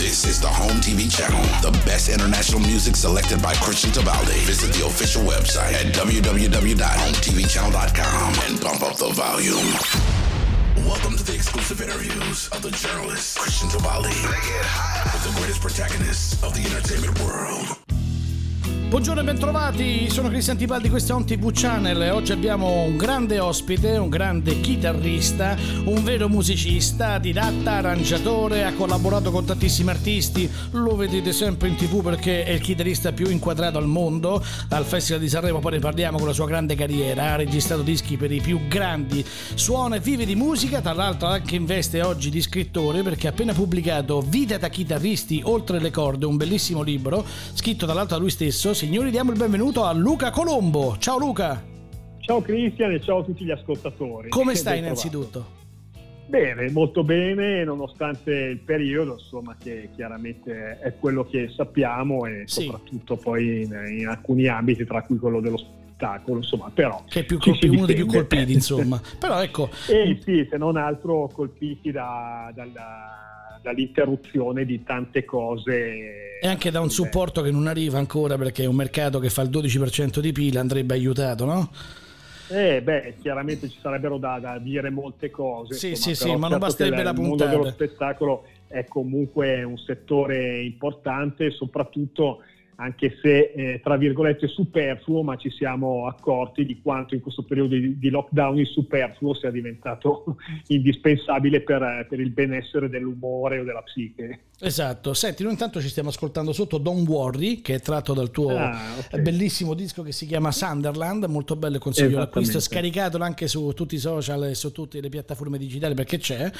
This is the Home TV channel, the best international music selected by Christian Tabaldi. Visit the official website at www.hometvchannel.com and pump up the volume. Welcome to the exclusive interviews of the journalist Christian Tabaldi with the greatest protagonists of the entertainment world. Buongiorno e bentrovati, sono Cristian Tibaldi, questo è On TV Channel. Oggi abbiamo un grande ospite, un grande chitarrista, un vero musicista, didatta, arrangiatore, ha collaborato con tantissimi artisti, lo vedete sempre in tv perché è il chitarrista più inquadrato al mondo, al Festival di Sanremo poi ne parliamo con la sua grande carriera, ha registrato dischi per i più grandi, suona e vive di musica, tra l'altro anche in veste oggi di scrittore perché ha appena pubblicato Vita da chitarristi oltre le corde, un bellissimo libro scritto tra l'altro da lui stesso signori diamo il benvenuto a Luca Colombo. Ciao Luca. Ciao Cristian e ciao a tutti gli ascoltatori. Come stai innanzitutto? Bene, molto bene, nonostante il periodo, insomma, che chiaramente è quello che sappiamo e sì. soprattutto poi in, in, alcuni ambiti, tra cui quello dello spettacolo, insomma, però... Che è più colpi, uno dei più colpiti, insomma. però ecco... E sì, se non altro colpiti da, dalla dall'interruzione di tante cose. E anche da un supporto che non arriva ancora perché è un mercato che fa il 12% di pila, andrebbe aiutato, no? Eh, beh, chiaramente ci sarebbero da, da dire molte cose. Sì, insomma, sì, sì, ma non basterebbe la puntata. Il mondo dello spettacolo è comunque un settore importante, soprattutto anche se eh, tra virgolette superfluo, ma ci siamo accorti di quanto in questo periodo di, di lockdown il superfluo sia diventato indispensabile per, per, il benessere dell'umore o della psiche. Esatto, senti, noi intanto ci stiamo ascoltando sotto Don't Worry, che è tratto dal tuo ah, okay. bellissimo disco che si chiama Sunderland, molto bello consiglio l'acquisto, scaricatelo anche su tutti i social e su tutte le piattaforme digitali perché c'è,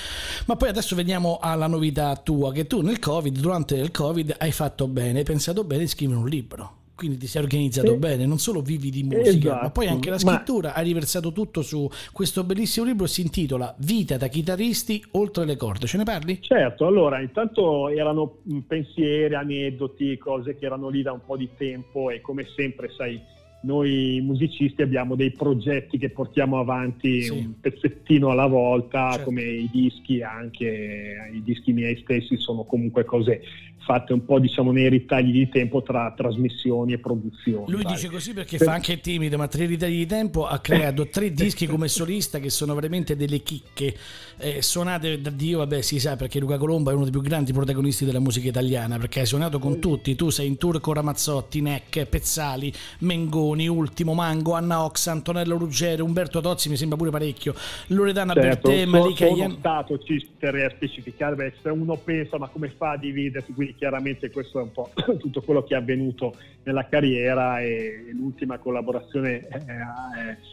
ma poi adesso veniamo alla novità tua, che tu nel Covid, durante il Covid hai fatto bene, hai pensato bene di scrivere un libro quindi ti sei organizzato eh, bene, non solo vivi di musica, esatto, ma poi anche la scrittura, ma... hai riversato tutto su questo bellissimo libro, si intitola Vita da chitarristi oltre le corde, ce ne parli? Certo, allora intanto erano pensieri, aneddoti, cose che erano lì da un po' di tempo e come sempre sai noi musicisti abbiamo dei progetti che portiamo avanti sì. un pezzettino alla volta, certo. come i dischi, anche i dischi miei stessi sono comunque cose fatte un po' diciamo nei ritagli di tempo tra trasmissioni e produzioni. Lui dai. dice così perché per... fa anche timido, ma tre ritagli di tempo ha creato tre dischi come solista che sono veramente delle chicche eh, suonate da Dio, vabbè si sa perché Luca Colombo è uno dei più grandi protagonisti della musica italiana perché hai suonato con tutti, tu sei in tour con Ramazzotti, Neck, Pezzali, Mengoni, Ultimo, Mango, Anna Ox, Antonello Ruggero, Umberto Tozzi mi sembra pure parecchio, Loredana certo, Bertè, Malika Sono Ian... stato, ci terrei a specificare, beh, se uno pensa ma come fa a dividersi, quindi chiaramente questo è un po' tutto quello che è avvenuto nella carriera e l'ultima collaborazione è,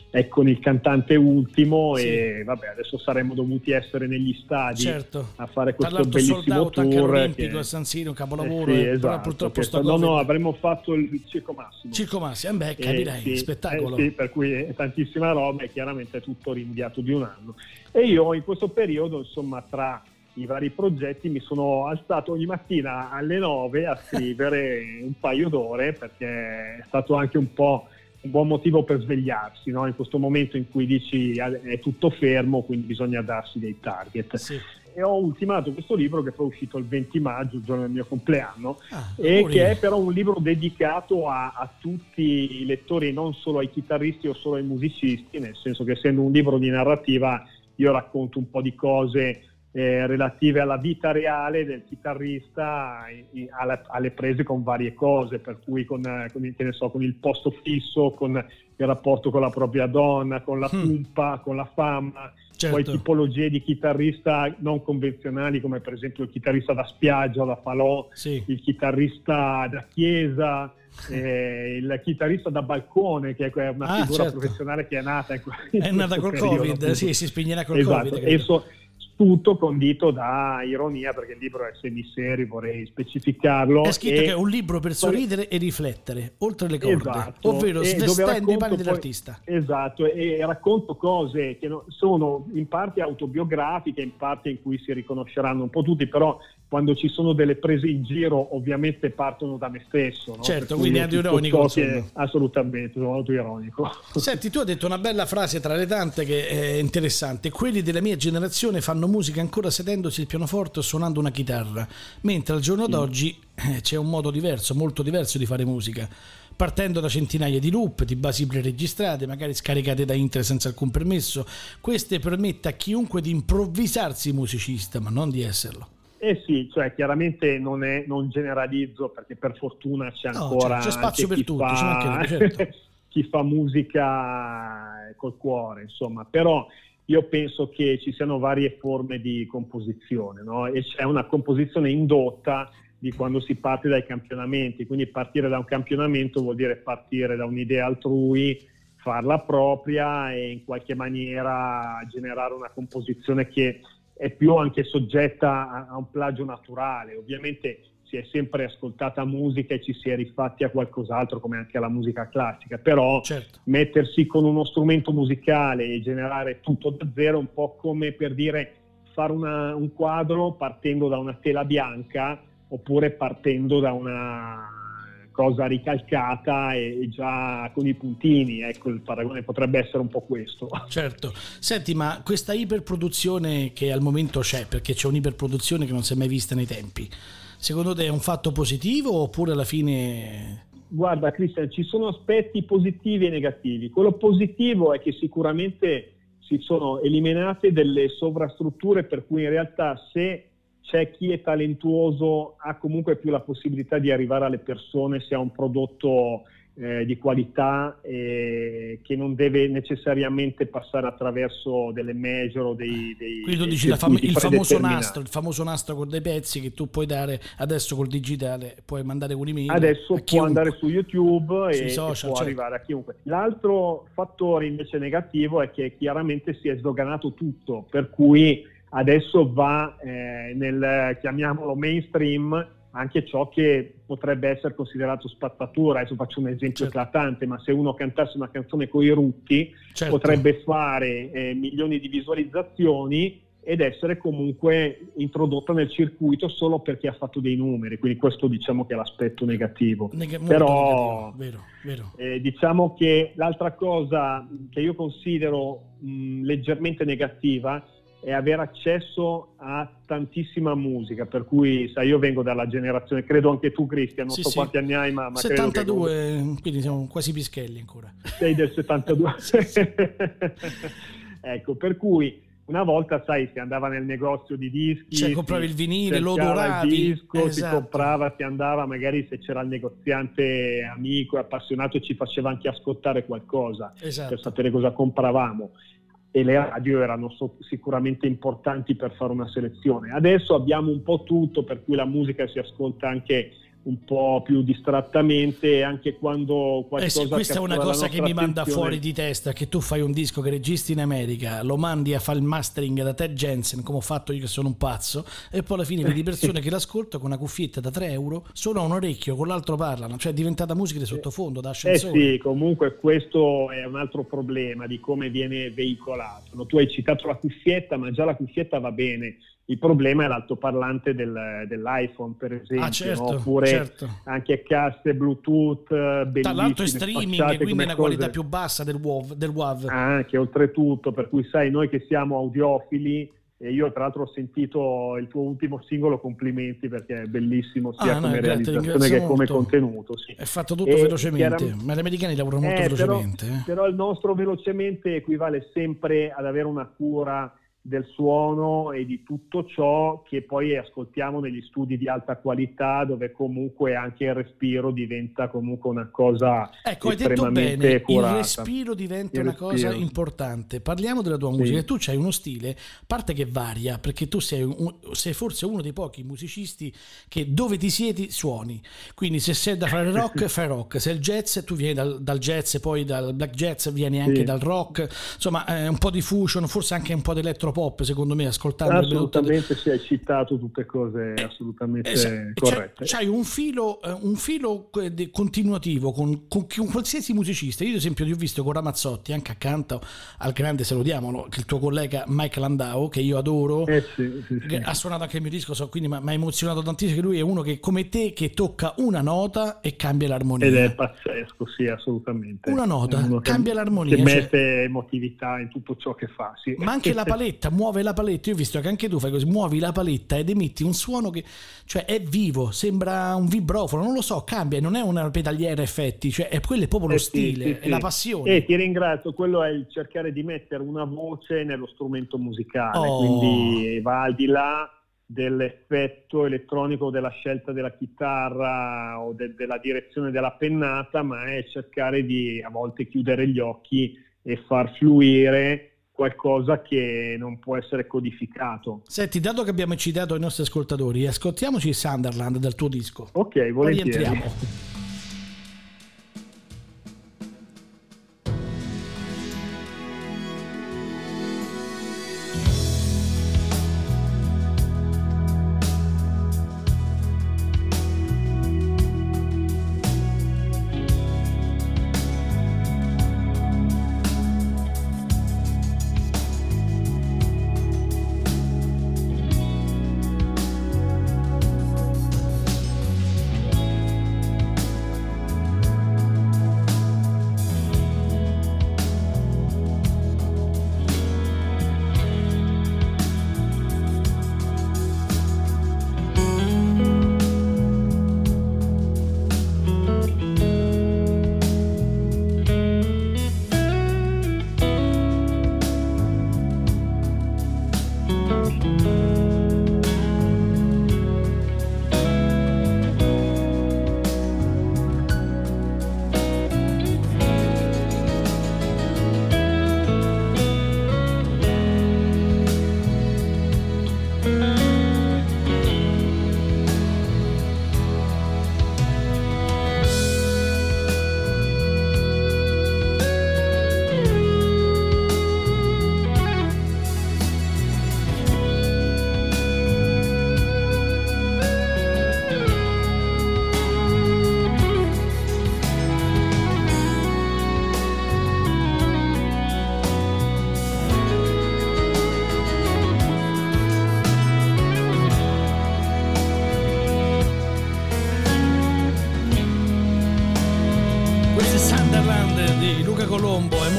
è con il cantante Ultimo sì. e vabbè adesso saremmo dovuti essere negli stadi certo. a fare questo bellissimo tour anche all'Olimpico che... San Siro un capolavoro eh sì, esatto, però purtroppo sto no no avremmo fatto il Circo Massimo Circo Massimo eh beh capirai eh, sì, spettacolo eh, sì, per cui tantissima roba e chiaramente è tutto rinviato di un anno e io in questo periodo insomma tra i vari progetti mi sono alzato ogni mattina alle 9 a scrivere un paio d'ore perché è stato anche un po' un buon motivo per svegliarsi no? in questo momento in cui dici è tutto fermo quindi bisogna darsi dei target sì. e ho ultimato questo libro che poi è uscito il 20 maggio il giorno del mio compleanno ah, e che è però un libro dedicato a, a tutti i lettori non solo ai chitarristi o solo ai musicisti nel senso che essendo un libro di narrativa io racconto un po' di cose eh, relative alla vita reale del chitarrista alla, alle prese con varie cose, per cui con, con, so, con, il posto fisso, con il rapporto con la propria donna, con la pumpa, mm. con la fama, certo. poi tipologie di chitarrista non convenzionali come per esempio il chitarrista da spiaggia, da falò, sì. il chitarrista da chiesa. Eh, il chitarrista da balcone che è una ah, figura certo. professionale che è nata in, è nata col periodo, covid sì, si spegnerà col esatto. covid tutto condito da ironia perché il libro è semiserio, vorrei specificarlo. È scritto e... che è un libro per sorridere e riflettere, oltre le corde, esatto. ovvero svestendo i panni dell'artista. Esatto, e racconto cose che sono in parte autobiografiche, in parte in cui si riconosceranno un po' tutti, però quando ci sono delle prese in giro ovviamente partono da me stesso. No? Certo, quindi è ironico. Che, assolutamente, sono molto ironico. Senti, tu hai detto una bella frase tra le tante che è interessante. Quelli della mia generazione fanno musica ancora sedendosi il pianoforte o suonando una chitarra, mentre al giorno mm. d'oggi eh, c'è un modo diverso, molto diverso di fare musica partendo da centinaia di loop, di basi preregistrate, magari scaricate da internet senza alcun permesso. Queste permette a chiunque di improvvisarsi musicista, ma non di esserlo. Eh sì, cioè chiaramente non, è, non generalizzo perché per fortuna c'è ancora... No, c'è, c'è spazio per tutti, fa, certo. chi fa musica col cuore, insomma, però io penso che ci siano varie forme di composizione no? e c'è una composizione indotta di quando si parte dai campionamenti, quindi partire da un campionamento vuol dire partire da un'idea altrui, farla propria e in qualche maniera generare una composizione che è più anche soggetta a, un plagio naturale. Ovviamente si è sempre ascoltata musica e ci si è rifatti a qualcos'altro come anche alla musica classica, però certo. mettersi con uno strumento musicale e generare tutto da zero è un po' come per dire fare una, un quadro partendo da una tela bianca oppure partendo da una cosa ricalcata e, già con i puntini, ecco il paragone potrebbe essere un po' questo. Certo, senti ma questa iperproduzione che al momento c'è, perché c'è un'iperproduzione che non si è mai vista nei tempi, secondo te è un fatto positivo oppure alla fine... Guarda Cristian, ci sono aspetti positivi e negativi. Quello positivo è che sicuramente si sono eliminate delle sovrastrutture per cui in realtà se c'è chi è talentuoso, ha comunque più la possibilità di arrivare alle persone se ha un prodotto eh, di qualità eh, che non deve necessariamente passare attraverso delle major o dei, dei Quindi tu dici fam- il famoso nastro, il famoso nastro con dei pezzi che tu puoi dare adesso col digitale, puoi mandare un'email. Adesso può andare su YouTube e, social, e può certo. arrivare a chiunque. L'altro fattore invece negativo è che chiaramente si è sdoganato tutto, per cui adesso va eh, nel, chiamiamolo mainstream, anche ciò che potrebbe essere considerato spazzatura. Adesso faccio un esempio certo. eclatante, ma se uno cantasse una canzone con i rutti, certo. potrebbe fare eh, milioni di visualizzazioni ed essere comunque introdotta nel circuito solo perché ha fatto dei numeri, quindi questo diciamo che è l'aspetto negativo. Neg- Però negativo. Vero, vero. Eh, diciamo che l'altra cosa che io considero mh, leggermente negativa è avere accesso a tantissima musica, per cui sai, io vengo dalla generazione, credo anche tu Cristian, non sì, so sì. quanti anni hai, ma, ma 72, che... quindi siamo quasi pischelli ancora. Sei del 72. ecco, per cui una volta, sai, si andava nel negozio di dischi, cioè, compravi il vinile, lo doravi, il disco, esatto. si comprava, si andava, magari se c'era il negoziante amico e appassionato ci faceva anche ascoltare qualcosa esatto. per sapere cosa compravamo e le radio erano so- sicuramente importanti per fare una selezione. Adesso abbiamo un po' tutto, per cui la musica si ascolta anche un po' più distrattamente anche quando qualcosa eh sì, questa è una cosa che mi manda fuori di testa che tu fai un disco che registi in America lo mandi a fare il mastering da Ted Jensen come ho fatto io che sono un pazzo e poi alla fine vedi persone che l'ascoltano con una cuffietta da 3 euro solo a un orecchio con l'altro parlano cioè è diventata musica di sottofondo da ascensore eh sì comunque questo è un altro problema di come viene veicolato. No, tu hai citato la cuffietta ma già la cuffietta va bene il problema è l'altoparlante del, dell'iPhone, per esempio, ah, certo, no? oppure certo. anche casse Bluetooth bellissime. Tra l'altro è streaming, quindi è una cose. qualità più bassa del WAV, del WAV. Anche, oltretutto, per cui sai, noi che siamo audiofili, e io tra l'altro ho sentito il tuo ultimo singolo, complimenti perché è bellissimo sia ah, come no, realizzazione che come contenuto. Sì. È fatto tutto e velocemente, ma gli americani lavorano molto eh, velocemente. Però, eh. però il nostro velocemente equivale sempre ad avere una cura del suono e di tutto ciò che poi ascoltiamo negli studi di alta qualità dove comunque anche il respiro diventa comunque una cosa ecco, hai detto bene, curata. il respiro diventa il una respiro. cosa importante parliamo della tua musica sì. tu hai uno stile a parte che varia perché tu sei, un, sei, forse uno dei pochi musicisti che dove ti siedi suoni quindi se sei da fare rock fai rock se il jazz tu vieni dal, dal jazz poi dal black jazz vieni anche sì. dal rock insomma eh, un po' di fusion forse anche un po' di elettro pop, secondo me, ascoltando Assolutamente si è citato tutte cose eh, assolutamente eh, corrette. C'hai, c'hai un filo, eh, un filo continuativo con, con, con, qualsiasi musicista. Io, ad esempio, ti ho visto con Ramazzotti anche accanto al grande, salutiamolo, il tuo collega Mike Landau, che io adoro. Eh sì, sì, sì. Ha suonato anche il mio disco, so, quindi mi ha emozionato tantissimo. Che lui è uno che, come te, che tocca una nota e cambia l'armonia. Ed è pazzesco, sì, assolutamente. Una nota, cambia l'armonia. Che cioè... mette emotività in tutto ciò che fa, sì. Ma anche la paletta, muove la paletta. Io ho visto che anche tu fai così, muovi la paletta ed emetti un suono che cioè, è vivo, sembra un vibrofono, non lo so, cambia, non è una pedaliera effetti, cioè è quello è proprio lo eh stile, sì, sì, è la passione. E ti ringrazio, quello è il cercare di mettere una voce nello strumento musicale, oh. quindi va al di là dell'effetto elettronico della scelta della chitarra o de- della direzione della pennata, ma è cercare di a volte chiudere gli occhi e far fluire qualcosa che non può essere codificato. Senti, dato che abbiamo citato i nostri ascoltatori, ascoltiamoci Sunderland dal tuo disco. Ok, volentieri. Poi rientriamo.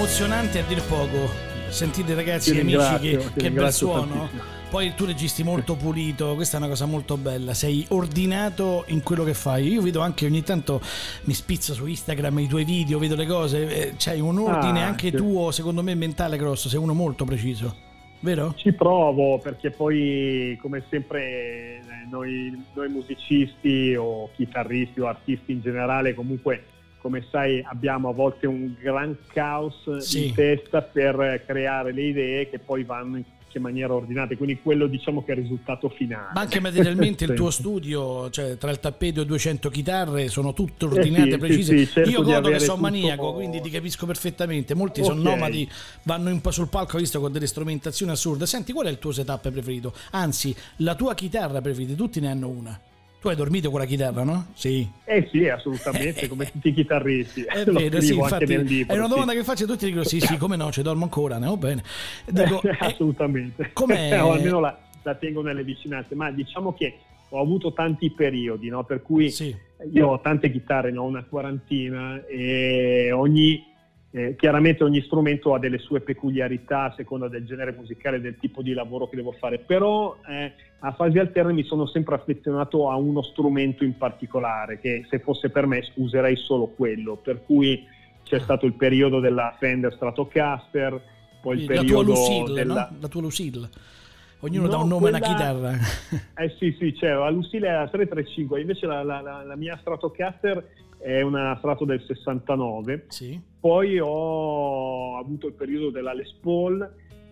Emozionante a dir poco. Sentite ragazzi e amici che, che bel suono. Tantissimo. Poi tu registi molto pulito, questa è una cosa molto bella, sei ordinato in quello che fai. Io vedo anche ogni tanto mi spizzo su Instagram i tuoi video, vedo le cose, eh, c'hai un ordine ah, anche sì. tuo, secondo me mentale grosso, sei uno molto preciso. Vero? Ci provo perché poi come sempre eh, noi, noi musicisti o chitarristi o artisti in generale comunque come sai abbiamo a volte un gran caos sì. in testa per creare le idee che poi vanno in che maniera ordinata, quindi quello diciamo che è il risultato finale. Ma anche materialmente il tuo studio, cioè tra il tappeto e 200 chitarre, sono tutte ordinate, eh sì, precise. Sì, sì, Io godo che sono maniaco, quindi ti capisco perfettamente. Molti okay. sono nomadi, vanno un po' sul palco, visto con delle strumentazioni assurde. Senti, qual è il tuo setup preferito? Anzi, la tua chitarra preferita, tutti ne hanno una. Tu hai dormito con la chitarra, no? Sì. Eh sì, assolutamente, come tutti i chitarristi. È vero, sì, infatti, libro, è una domanda sì. che faccio a tutti, dico sì, sì, come no, ci dormo ancora, ne ho bene. Dico, eh, assolutamente. Com'è? o almeno la, la, tengo nelle vicinanze, ma diciamo che ho avuto tanti periodi, no? Per cui sì. io ho tante chitarre, ne ho una quarantina e ogni eh, chiaramente ogni strumento ha delle sue peculiarità a seconda del genere musicale e del tipo di lavoro che devo fare, però eh, a fasi alterne mi sono sempre affezionato a uno strumento in particolare, che se fosse per me userei solo quello, per cui c'è stato il periodo della Fender Stratocaster, poi il la periodo tua Lucille, della... no? La tua Lucille. Ognuno no, dà un nome quella... a una chitarra. Eh sì, sì, c'è, la Lucille è la 335, invece la, la, la, la mia Stratocaster è una Strato del 69. Sì. Poi ho avuto il periodo della Les Paul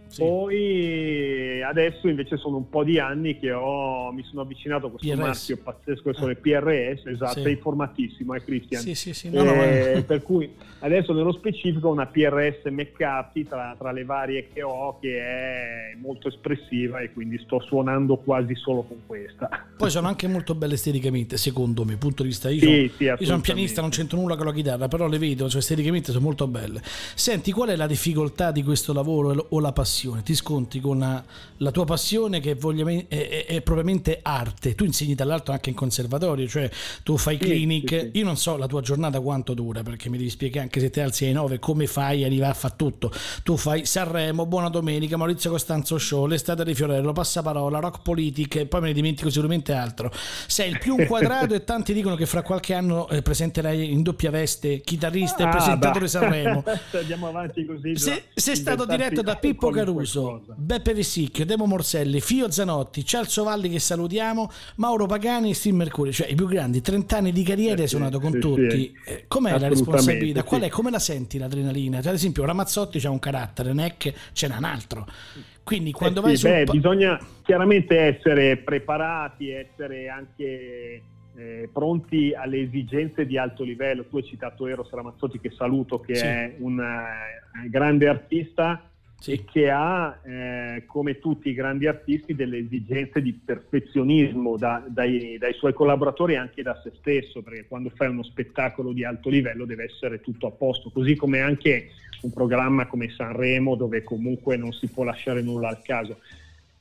Sì. Poi adesso invece sono un po' di anni che ho, mi sono avvicinato a questo PRS. marchio pazzesco che sono le PRS, esatto, sì. sei formatissimo, eh Cristian? Sì, sì, sì. No, no, eh, per cui adesso nello specifico una PRS McCarthy tra, tra, le varie che ho che è molto espressiva e quindi sto suonando quasi solo con questa. Poi sono anche molto belle esteticamente, secondo me, punto di vista. Io, sì, sono, io sono un pianista, non c'entro nulla con la chitarra, però le vedo, cioè, esteticamente sono molto belle. Senti, qual è la difficoltà di questo lavoro o la passione? Ti sconti con la, la tua passione che è, è, è, propriamente arte. Tu insegni dall'altro anche in conservatorio, cioè tu fai clinic. Sì, sì. Io non so la tua giornata quanto dura, perché mi devi spiegare anche se ti alzi alle 9 come fai a arrivare a fare tutto. Tu fai Sanremo, Buona Domenica, Maurizio Costanzo Show, L'estate di Fiorello, Passaparola, Rock Politic e poi me ne dimentico sicuramente altro. Sei il più inquadrato e tanti dicono che fra qualche anno eh, presenterai in doppia veste chitarrista ah, e presentatore bah. Sanremo. Andiamo avanti così. Se, sei stato diretto da Pippo Caruso, Beppe Vessicchio, Demo Morselli, Fio Zanotti, Celso Valli che salutiamo, Mauro Pagani e Steve Mercurio, cioè i più grandi, 30 anni di carriera, hai suonato con sì, tutti. Sì. Eh, com'è la responsabilità? Qual è? Come la senti l'adrenalina? Cioè, ad esempio Ramazzotti c'ha un carattere, Neck ce n'ha un altro. Quindi quando eh vai sì, beh, bisogna chiaramente essere preparati, essere anche eh, pronti alle esigenze di alto livello. Tu hai citato Eros Ramazzotti che saluto, che sì. è un uh, grande artista sì. che ha, eh, come tutti i grandi artisti, delle esigenze di perfezionismo da, dai, dai, suoi collaboratori e anche da se stesso, perché quando fai uno spettacolo di alto livello deve essere tutto a posto, così come anche un programma come Sanremo dove comunque non si può lasciare nulla al caso.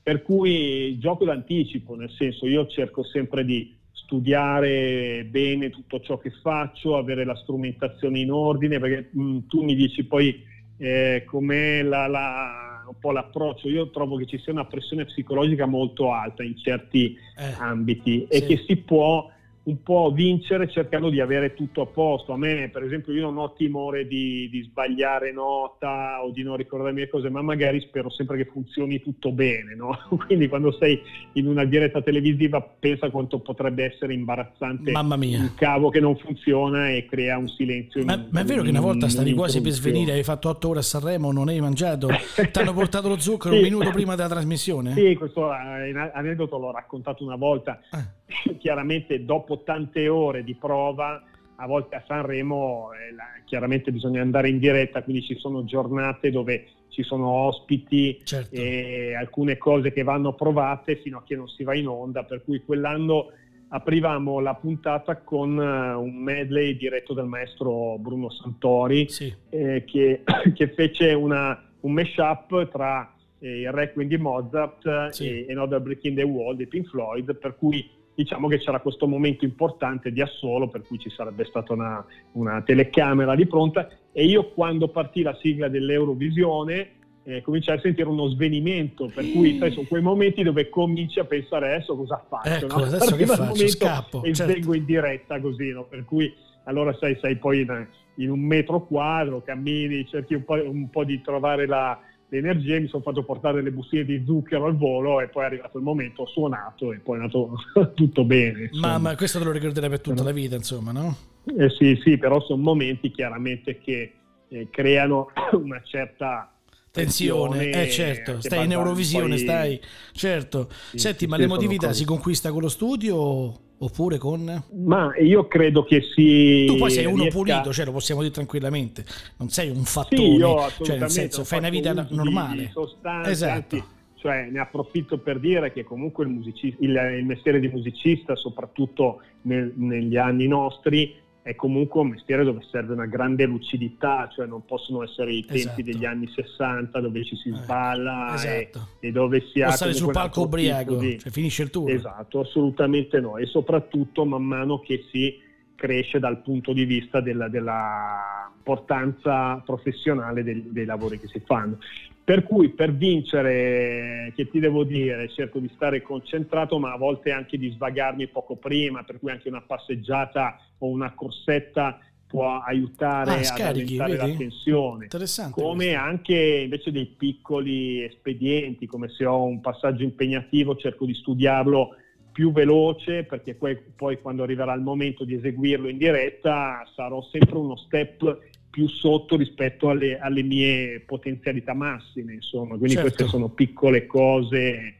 Per cui gioco d'anticipo, nel senso io cerco sempre di studiare bene tutto ciò che faccio, avere la strumentazione in ordine, perché mh, mm, tu mi dici poi eh, com'è la, la, un po' l'approccio. Io trovo che ci sia una pressione psicologica molto alta in certi eh, ambiti e che si può un po' vincere cercando di avere tutto a posto. A me, per esempio, io non ho timore di, di, sbagliare nota o di non ricordarmi le cose, ma magari spero sempre che funzioni tutto bene. No? Quindi quando sei in una diretta televisiva pensa quanto potrebbe essere imbarazzante Mamma mia. un cavo che non funziona e crea un silenzio. Ma, in, ma è vero che una volta stavi quasi per svenire, hai fatto otto ore a Sanremo, non hai mangiato, ti hanno portato lo zucchero sì. un minuto prima della trasmissione? Sì, questo aneddoto l'ho raccontato una volta. Eh chiaramente dopo tante ore di prova, a volte a Sanremo eh, la, chiaramente bisogna andare in diretta, quindi ci sono giornate dove ci sono ospiti certo. e alcune cose che vanno provate fino a che non si va in onda, per cui quell'anno aprivamo la puntata con uh, un medley diretto dal maestro Bruno Santori sì. eh, che, che, fece una, un mashup tra eh, il Requiem di Mozart sì. e Another Brick in the Wall di Pink Floyd, per cui diciamo che c'era questo momento importante di assolo per cui ci sarebbe stata una, una telecamera di pronta e io quando partì la sigla dell'Eurovisione eh, cominciai a sentire uno svenimento per cui sai, sono quei momenti dove cominci a pensare adesso cosa faccio ecco, no? adesso che faccio? Scappo e certo. vengo in diretta così no? per cui allora sai, sei poi in, in, un metro quadro cammini cerchi un po', un po di trovare la, le energie, mi sono fatto portare le bustine di zucchero al volo e poi è arrivato il momento, ho suonato e poi è andato tutto bene. Ma, ma, questo te lo ricorderai per tutta la vita, insomma, no? Eh sì, sì, però sono momenti chiaramente che eh, creano una certa tensione, eh certo, stai in Eurovisione, poi... stai, certo. Sì, Senti, ma l'emotività si conquista con lo studio oppure con... Ma io credo che si... Tu poi sei uno riesca... pulito, cioè lo possiamo dire tranquillamente, non sei un fattore, sì, io cioè nel senso fai una vita normale. Sostanza, esatto. Anzi, cioè ne approfitto per dire che comunque il, il, il mestiere di musicista, soprattutto nel, negli anni nostri, è comunque un mestiere dove serve una grande lucidità, cioè non possono essere i tempi esatto. degli anni 60 dove ci si eh, sballa esatto. e, e, dove si ha... stare sul palco ubriaco, di... cioè finisce il tour. Esatto, assolutamente no, e soprattutto man mano che si cresce dal punto di vista della, della importanza professionale dei, dei lavori che si fanno. Per cui per vincere, che ti devo dire, cerco di stare concentrato, ma a volte anche di svagarmi poco prima, per cui anche una passeggiata o una corsetta può aiutare ah, scarichi, ad aumentare la tensione. Come questo. anche invece dei piccoli espedienti, come se ho un passaggio impegnativo, cerco di studiarlo più veloce perché poi, poi quando arriverà il momento di eseguirlo in diretta sarò sempre uno step più sotto rispetto alle, alle mie potenzialità massime, insomma, quindi certo. queste sono piccole cose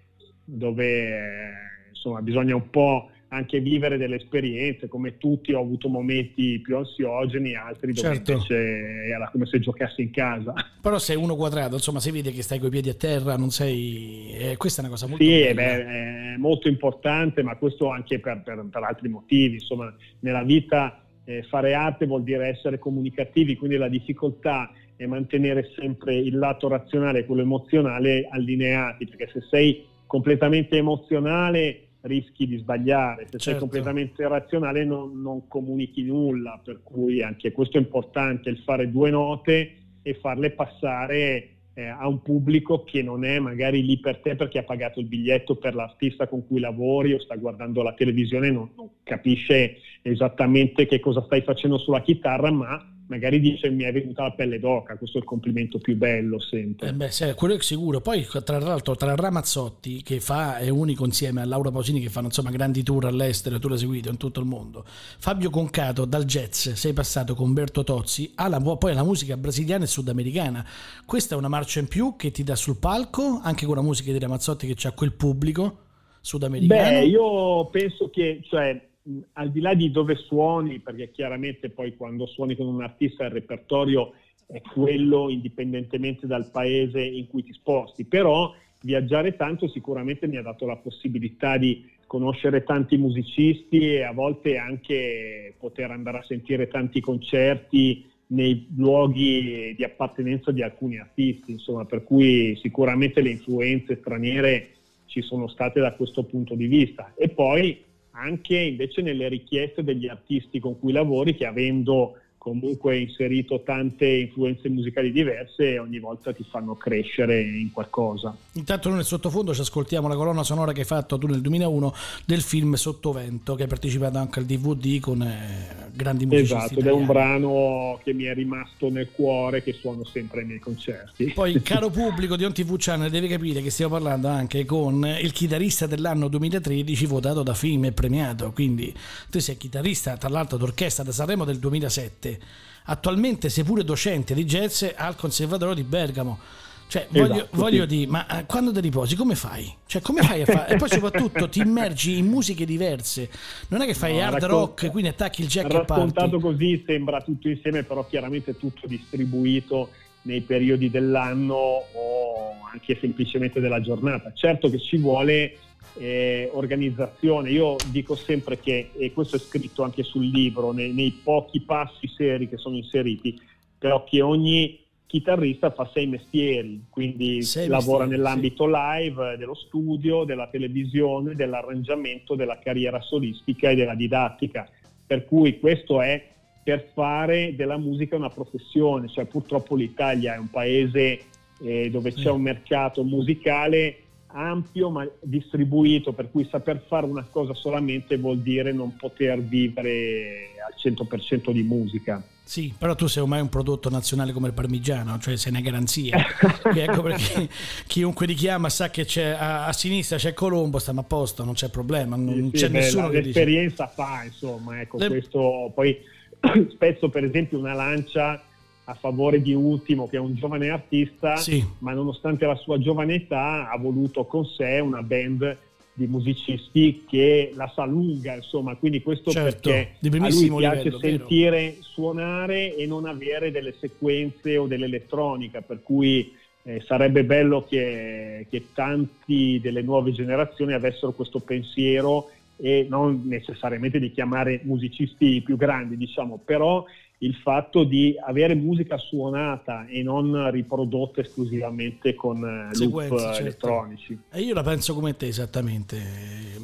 dove insomma, bisogna un po' anche vivere delle esperienze, come tutti ho avuto momenti più ansiogeni, altri dove certo. invece era come se giocassi in casa. Però sei uno quadrato, insomma si vede che stai coi piedi a terra, non sei... Eh, questa è una cosa molto Sì. Beh, è molto importante, ma questo anche per, per, per altri motivi, insomma nella vita eh, fare arte vuol dire essere comunicativi, quindi la difficoltà è mantenere sempre il lato razionale e quello emozionale allineati, perché se sei completamente emozionale rischi di sbagliare, se certo. sei completamente razionale non, non, comunichi nulla, per cui anche questo è importante, il fare due note e farle passare eh, a un pubblico che non è magari lì per te perché ha pagato il biglietto per l'artista con cui lavori o sta guardando la televisione, non, non capisce esattamente che cosa stai facendo sulla chitarra, ma magari dice mi è venuta la pelle d'oca, questo è il complimento più bello sempre. Eh beh, sì, quello è sicuro. Poi tra l'altro tra Ramazzotti che fa è unico insieme a Laura Pausini che fanno insomma grandi tour all'estero, tour eseguiti in tutto il mondo. Fabio Concato dal jazz sei passato con Berto Tozzi alla, poi alla musica brasiliana e sudamericana. Questa è una marcia in più che ti dà sul palco, anche con la musica di Ramazzotti che ha quel pubblico sudamericano. Beh, io penso che cioè al di là di dove suoni, perché chiaramente poi quando suoni con un artista il repertorio è quello indipendentemente dal paese in cui ti sposti, però viaggiare tanto sicuramente mi ha dato la possibilità di conoscere tanti musicisti e a volte anche poter andare a sentire tanti concerti nei luoghi di appartenenza di alcuni artisti, insomma, per cui sicuramente le influenze straniere ci sono state da questo punto di vista. E poi anche invece nelle richieste degli artisti con cui lavori che avendo comunque inserito tante influenze musicali diverse ogni volta ti fanno crescere in qualcosa. Intanto noi nel sottofondo ci ascoltiamo la colonna sonora che hai fatto tu nel 2001 del film Sottovento che hai partecipato anche al DVD con eh, grandi musicisti Esatto, ed è un brano che mi è rimasto nel cuore che suono sempre ai miei concerti. Poi caro pubblico di On TV Channel devi capire che stiamo parlando anche con il chitarrista dell'anno 2013 votato da film e premiato, quindi tu sei chitarrista tra l'altro d'orchestra da Sanremo del 2007 attualmente seppure docente di jazz al Conservatorio di Bergamo. Cioè, voglio, esatto, voglio sì. dire, ma eh, quando ti riposi come fai? Cioè, come fai a fare? e poi soprattutto ti immergi in musiche diverse. Non è che fai no, hard raccont- rock, quindi attacchi il jack e Raccontato così sembra tutto insieme, però chiaramente tutto distribuito nei periodi dell'anno o anche semplicemente della giornata. Certo che ci vuole eh, organizzazione. Io dico sempre che, e questo è scritto anche sul libro, nei, nei pochi passi seri che sono inseriti, però che ogni chitarrista fa sei mestieri, quindi sei lavora mestieri, nell'ambito sì. live, dello studio, della televisione, dell'arrangiamento, della carriera solistica e della didattica. Per cui questo è per fare della musica una professione, cioè purtroppo l'Italia è un paese eh, dove c'è un mercato musicale ampio ma distribuito, per cui saper fare una cosa solamente vuol dire non poter vivere al 100% di musica. Sì, però tu sei ormai un prodotto nazionale come il parmigiano, cioè sei una garanzia. ecco perché chiunque ti chiama sa che a, a, sinistra c'è Colombo, stiamo a posto, non c'è problema, non sì, c'è beh, nessuno che L'esperienza dice... fa, insomma, ecco, Le... questo poi spesso per esempio una lancia a favore di Ultimo, che è un giovane artista, sì. ma nonostante la sua giovane età ha voluto con sé una band di musicisti che la sa lunga, insomma, quindi questo certo, perché a lui piace livello, sentire vero. suonare e non avere delle sequenze o dell'elettronica, per cui eh, sarebbe bello che, che tanti delle nuove generazioni avessero questo pensiero e non necessariamente di chiamare musicisti più grandi, diciamo, però il fatto di avere musica suonata e non riprodotta esclusivamente con eh, Sequenze, loop certo. elettronici. E io la penso come te esattamente.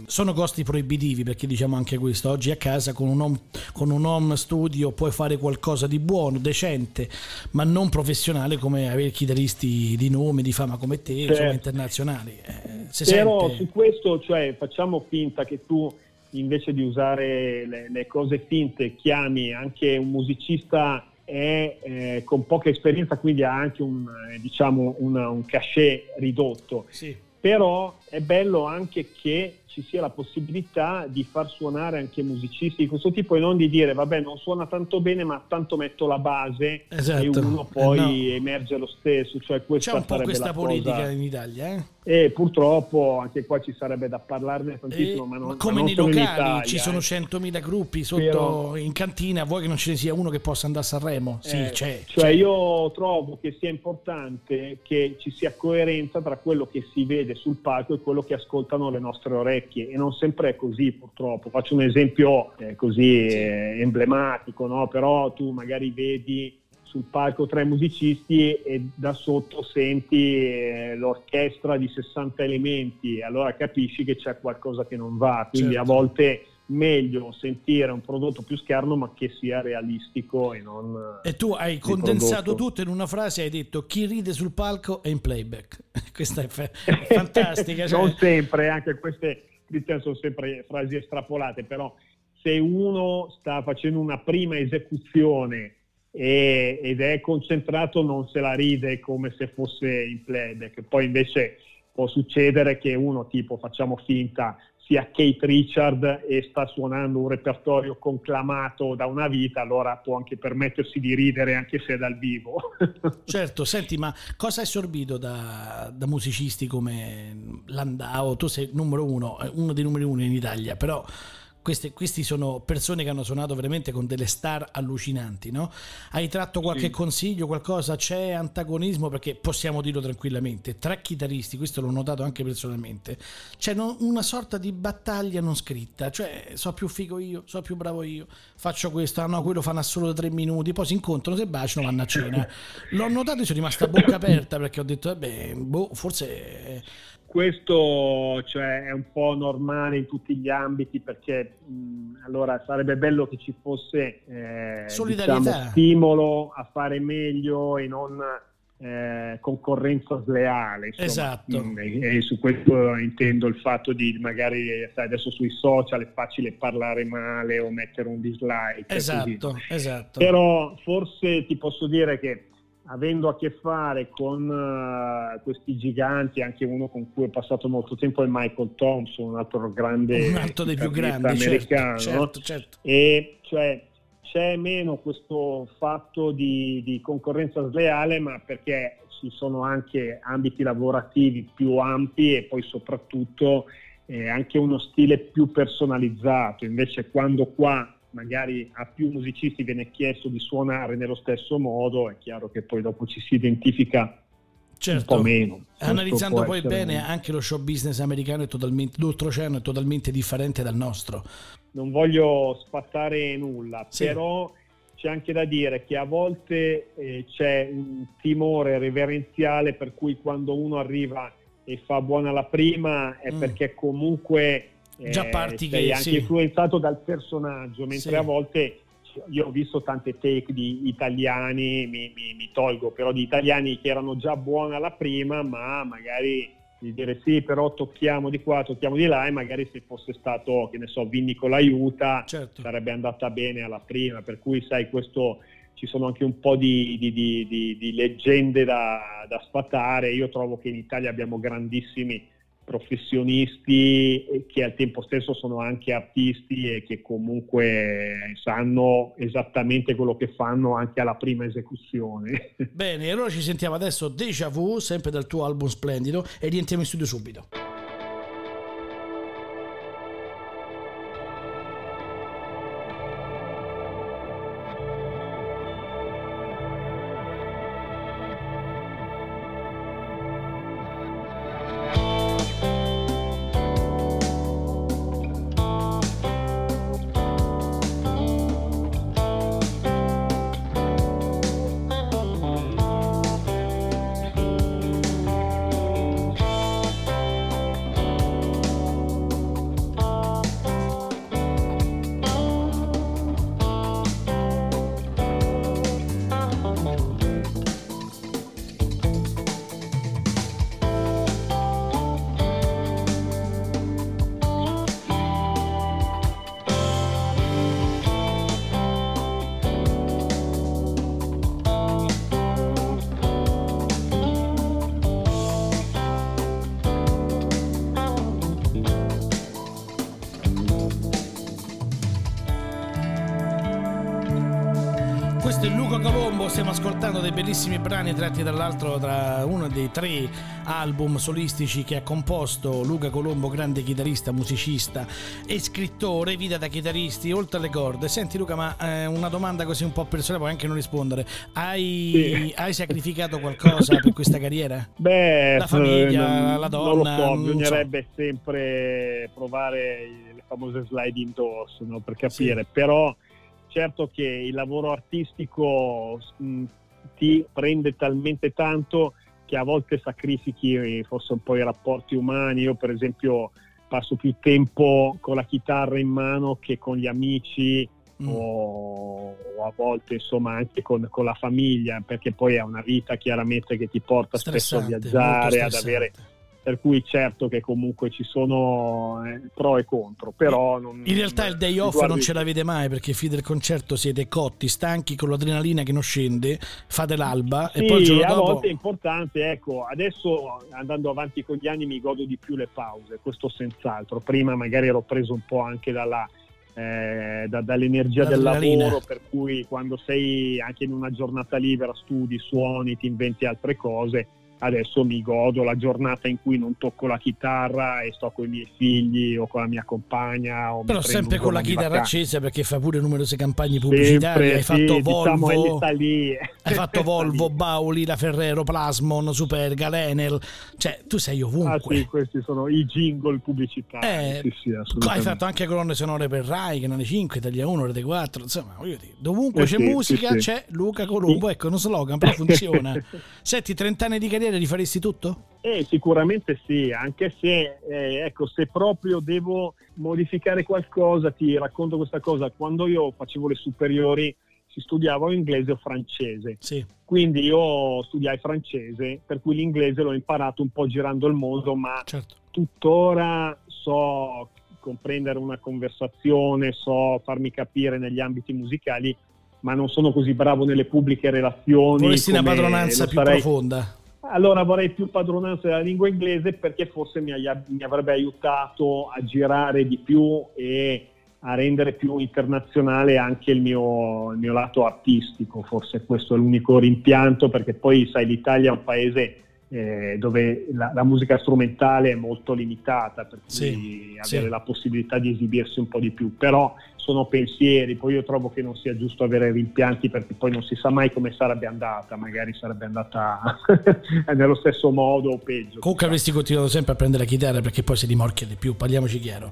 Sono costi proibitivi perché diciamo anche questo, oggi a casa con un home, con un home studio puoi fare qualcosa di buono, decente, ma non professionale come avere chitarristi di nome, di fama come te, certo. insomma internazionali. Eh, Però sente... su questo cioè, facciamo finta che tu invece di usare le, le cose finte, chiami anche un musicista è eh, con poca esperienza, quindi ha anche un, eh, diciamo un, un cachet ridotto. Sì. Però è bello anche che ci sia la possibilità di far suonare anche musicisti di questo tipo e non di dire vabbè non suona tanto bene ma tanto metto la base esatto. e uno poi no. emerge lo stesso. Cioè C'è un po' questa politica cosa... in Italia. Eh? E purtroppo anche qua ci sarebbe da parlarne tantissimo. E, ma, non, ma come ma nei locali Italia, ci sono 100.000 eh. gruppi sotto Però, in cantina, vuoi che non ce ne sia uno che possa andare a Sanremo? Sì, eh, c'è. Cioè c'è. io trovo che sia importante che ci sia coerenza tra quello che si vede sul palco e quello che ascoltano le nostre orecchie e non sempre è così purtroppo. Faccio un esempio eh, così sì. eh, emblematico, no? però tu magari vedi sul palco tre musicisti e da sotto senti eh, l'orchestra di 60 elementi, allora capisci che c'è qualcosa che non va, quindi certo. a volte meglio sentire un prodotto più schermo ma che sia realistico e non e tu hai condensato prodotto. tutto in una frase hai detto chi ride sul palco è in playback questa è, fa- fantastica cioè... non sempre anche queste Cristian sono sempre frasi estrapolate però se uno sta facendo una prima esecuzione e, ed è concentrato non se la ride come se fosse in playback. Poi invece può succedere che uno tipo facciamo finta sia Kate Richard e sta suonando un repertorio conclamato da una vita, allora può anche permettersi di ridere anche se è dal vivo. certo, senti, ma cosa hai sorbito da, da musicisti come Landau? Tu sei numero uno, eh, uno dei numeri uno in Italia, però queste, questi sono persone che hanno suonato veramente con delle star allucinanti, no? Hai tratto qualche sì. consiglio, qualcosa? C'è antagonismo? Perché possiamo dirlo tranquillamente, tra chitarristi, questo l'ho notato anche personalmente, c'è una sorta di battaglia non scritta, cioè so più figo io, so più bravo io, faccio questo, ah no, quello fanno solo tre minuti, poi si incontrano, si baciano, vanno a cena. L'ho notato e sono rimasta a bocca aperta perché ho detto, vabbè, boh, forse questo cioè, è un po' normale in tutti gli ambiti perché mh, allora sarebbe bello che ci fosse eh, diciamo, stimolo a fare meglio e non eh, concorrenza sleale. Insomma. Esatto. Mh, e, e, su questo intendo il fatto di magari sai, adesso sui social è facile parlare male o mettere un dislike. Esatto, esatto. Però forse ti posso dire che avendo a che fare con uh, questi giganti, anche uno con cui ho passato molto tempo è Michael Thompson, un altro grande un altro dei più grandi certo, americano, certo, certo, e cioè c'è meno questo fatto di, di, concorrenza sleale, ma perché ci sono anche ambiti lavorativi più ampi e poi soprattutto eh, anche uno stile più personalizzato. Invece quando qua magari a più musicisti viene chiesto di suonare nello stesso modo, è chiaro che poi dopo ci si identifica certo, un po' meno. Analizzando poi bene, un... anche lo show business americano è totalmente, d'oltreoceano è totalmente differente dal nostro. Non voglio spattare nulla, sì. però c'è anche da dire che a volte eh, c'è un timore reverenziale per cui quando uno arriva e fa buona la prima è mm. perché comunque Già parti sei che, anche sì. influenzato dal personaggio, mentre sì. a volte io ho visto tante take di italiani, mi, mi, mi, tolgo però di italiani che erano già buoni alla prima, ma magari di dire sì, però tocchiamo di qua, tocchiamo di là e magari se fosse stato, che ne so, Vinni con l'aiuta, certo. sarebbe andata bene alla prima, per cui sai questo ci sono anche un po' di, di, di, di leggende da, da sfatare, io trovo che in Italia abbiamo grandissimi professionisti che al tempo stesso sono anche artisti e che comunque sanno esattamente quello che fanno anche alla prima esecuzione. Bene, allora ci sentiamo adesso Deja Vu, sempre dal tuo album splendido, e rientriamo in studio subito. Stiamo ascoltando dei bellissimi brani tratti dall'altro tra uno dei tre album solistici che ha composto Luca Colombo, grande chitarrista, musicista e scrittore, vita da chitarristi, oltre alle corde. Senti Luca, ma eh, una domanda così un po' personale, puoi anche non rispondere. Hai, sì. hai sacrificato qualcosa per questa carriera? Beh, la famiglia, la donna? Non lo so, bisognerebbe so. sempre provare le famose sliding doors no, per capire, sì. però certo che il lavoro artistico mh, ti prende talmente tanto che a volte sacrifichi forse un po' i rapporti umani. Io per esempio passo più tempo con la chitarra in mano che con gli amici mm. o, o, a volte insomma anche con, con, la famiglia perché poi è una vita chiaramente che ti porta spesso a viaggiare, ad avere per cui certo che comunque ci sono eh, pro e contro, però non, in realtà il day off non ce l'avete mai perché fine del concerto siete cotti, stanchi con l'adrenalina che non scende, fate l'alba sì, e poi il giorno a dopo... volte è importante, ecco, adesso andando avanti con gli anni mi godo di più le pause, questo senz'altro, prima magari ero preso un po' anche dalla, eh, da, dall'energia del lavoro, per cui quando sei anche in una giornata libera studi, suoni, ti inventi altre cose adesso mi godo la giornata in cui non tocco la chitarra e sto con i miei figli o con la mia compagna. Però sempre con la chitarra accesa perché fa pure numerose campagne pubblicitarie. Hai fatto sì, Volvo, diciamo, hai fatto Volvo, Bauli, la Ferrero, Plasmon, Superga, Lenel. Cioè, tu sei ovunque. Ah sì, questi sono i jingle pubblicitari. Eh, sì, sì, hai fatto anche colonne sonore per Rai, Canale 5, Italia 1, Rete 4. Insomma, voglio dire, dovunque eh c'è musica c'è Luca Colombo. Ecco, uno slogan, però funziona. Senti, 30 anni di carriera carriera rifaresti tutto? Eh, sicuramente sì, anche se, eh, ecco, se proprio devo modificare qualcosa, ti racconto questa cosa. Quando io facevo le superiori si studiava inglese o francese. Sì. Quindi io studiai francese, per cui l'inglese l'ho imparato un po' girando il mondo, ma certo. tuttora so comprendere una conversazione, so farmi capire negli ambiti musicali, ma non sono così bravo nelle pubbliche relazioni. Vorresti una padronanza più profonda allora vorrei più padronanza della lingua inglese perché forse mi, mi, avrebbe aiutato a girare di più e a rendere più internazionale anche il mio, il mio lato artistico, forse questo è l'unico rimpianto perché poi sai l'Italia è un paese eh, dove la, la, musica strumentale è molto limitata, per cui sì, avere sì. la possibilità di esibirsi un po' di più, però sono pensieri, poi io trovo che non sia giusto avere rimpianti perché poi non si sa mai come sarebbe andata, magari sarebbe andata nello stesso modo o peggio. Comunque avresti continuato sempre a prendere la chitarra perché poi si dimorchia di più, parliamoci chiaro.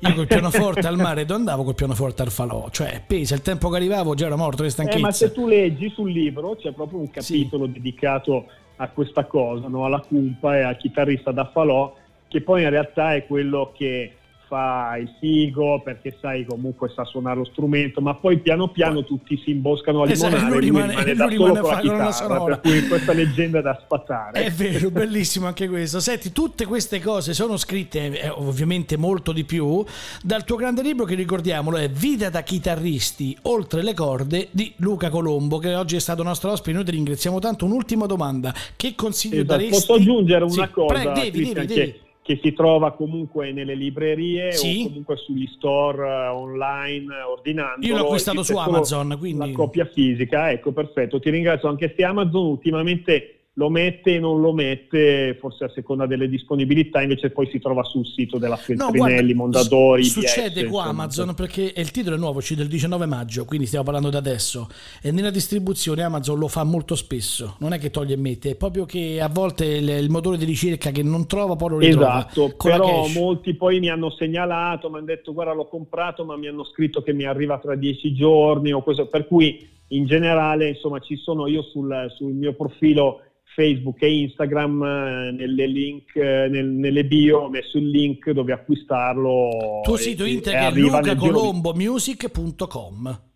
Io col pianoforte al mare non andavo col pianoforte al falò, cioè pesa il tempo che arrivavo già ero morto di stanchezza. Eh, ma se tu leggi sul libro c'è proprio un capitolo sì. dedicato a questa cosa, no? alla cumpa e al chitarrista da falò, che poi in realtà è quello che fa il figo perché sai comunque sa suonare lo strumento ma poi piano piano tutti si imboscano a limonare esatto, lui rimane, lui rimane da solo con la chitarra sonora. per cui questa leggenda è da spazzare. È vero bellissimo anche questo. Senti tutte queste cose sono scritte eh, ovviamente molto di più dal tuo grande libro che ricordiamolo è Vita da chitarristi oltre le corde di Luca Colombo che oggi è stato nostro ospite. Noi ti ringraziamo tanto. Un'ultima domanda. Che consiglio esatto, daresti? posso aggiungere una sì, cosa pre- devi, devi, devi che si trova comunque nelle librerie sì? o comunque sugli store uh, online ordinando. Io l'ho acquistato su Amazon, quindi... La copia fisica, ecco, perfetto. Ti ringrazio anche se Amazon ultimamente lo mette e non lo mette, forse a seconda delle disponibilità, invece poi si trova sul sito della Feltrinelli, no, Mondadori. Succede qua Amazon perché il titolo è nuovo, uscito il 19 maggio, quindi stiamo parlando da adesso. E nella distribuzione Amazon lo fa molto spesso, non è che toglie e mette, è proprio che a volte il, il motore di ricerca che non trova poi lo ritrova. Esatto, però molti poi mi hanno segnalato, mi hanno detto guarda l'ho comprato ma mi hanno scritto che mi arriva tra dieci giorni o questo, per cui in generale insomma ci sono io sul, sul mio profilo Facebook e Instagram eh, nelle, link, eh, nel, nelle bio ho messo il link dove acquistarlo. Tuo sito internet è lucacolombomusic.com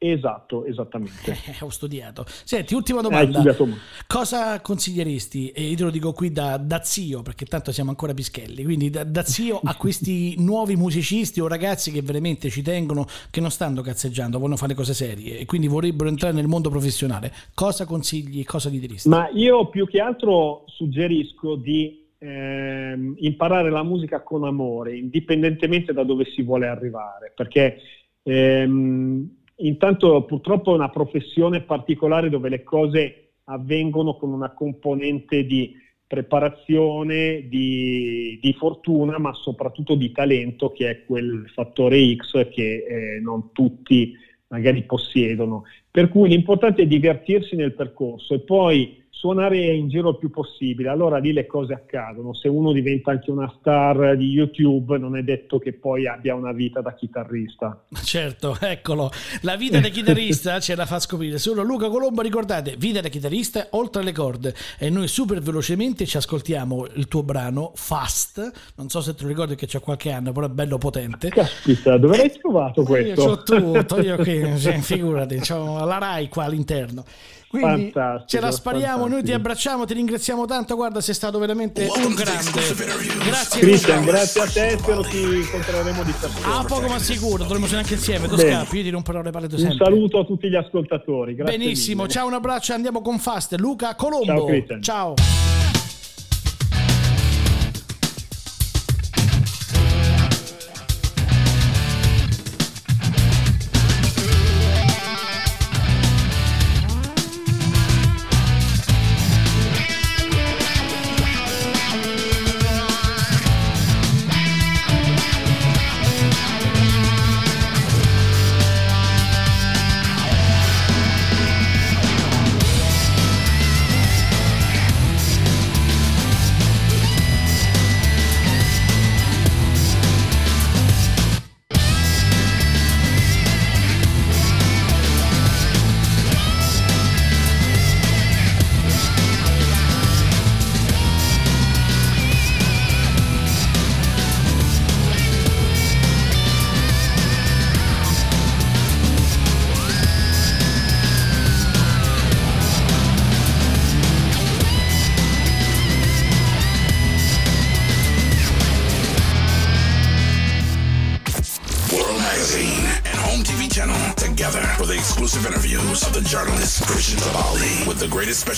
Esatto, esattamente. Eh, ho studiato. Senti, ultima domanda. Cosa consiglieresti, e io te lo dico qui da, da, zio, perché tanto siamo ancora pischelli, quindi da, da zio a questi nuovi musicisti o ragazzi che veramente ci tengono, che non stanno cazzeggiando, vogliono fare cose serie e quindi vorrebbero entrare nel mondo professionale, cosa consigli, cosa gli diresti? Ma io più che altro suggerisco di ehm, imparare la musica con amore, indipendentemente da dove si vuole arrivare, perché... Ehm, intanto purtroppo è una professione particolare dove le cose avvengono con una componente di preparazione, di, di fortuna, ma soprattutto di talento, che è quel fattore X che eh, non tutti magari possiedono. Per cui l'importante è divertirsi nel percorso e poi suonare in giro il più possibile, allora lì le cose accadono. Se uno diventa anche una star di YouTube, non è detto che poi abbia una vita da chitarrista. Certo, eccolo, la vita da chitarrista ce la fa scoprire solo Luca Colombo. Ricordate, vita da chitarrista oltre le corde. E noi super velocemente ci ascoltiamo il tuo brano Fast. Non so se te lo ricordi che c'è qualche anno, però è bello potente. Caspita, dove l'hai trovato questo? Io ho tutto, io qui, figurati, ho la Rai qua all'interno. Quindi ce la spariamo, fantastico. noi ti abbracciamo, ti ringraziamo tanto, guarda sei stato veramente un grande. Grazie Christian, grazie a te, spero ti incontreremo di persona. Ah, poco ma sicuro, dovremmo essere anche insieme, tu scappi, io ti romperò le palle sempre. Un saluto a tutti gli ascoltatori, grazie Benissimo, mille. ciao, un abbraccio, andiamo con Fast, Luca Colombo. Ciao Christian. Ciao.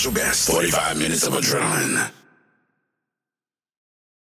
your 45 minutes of adrenaline.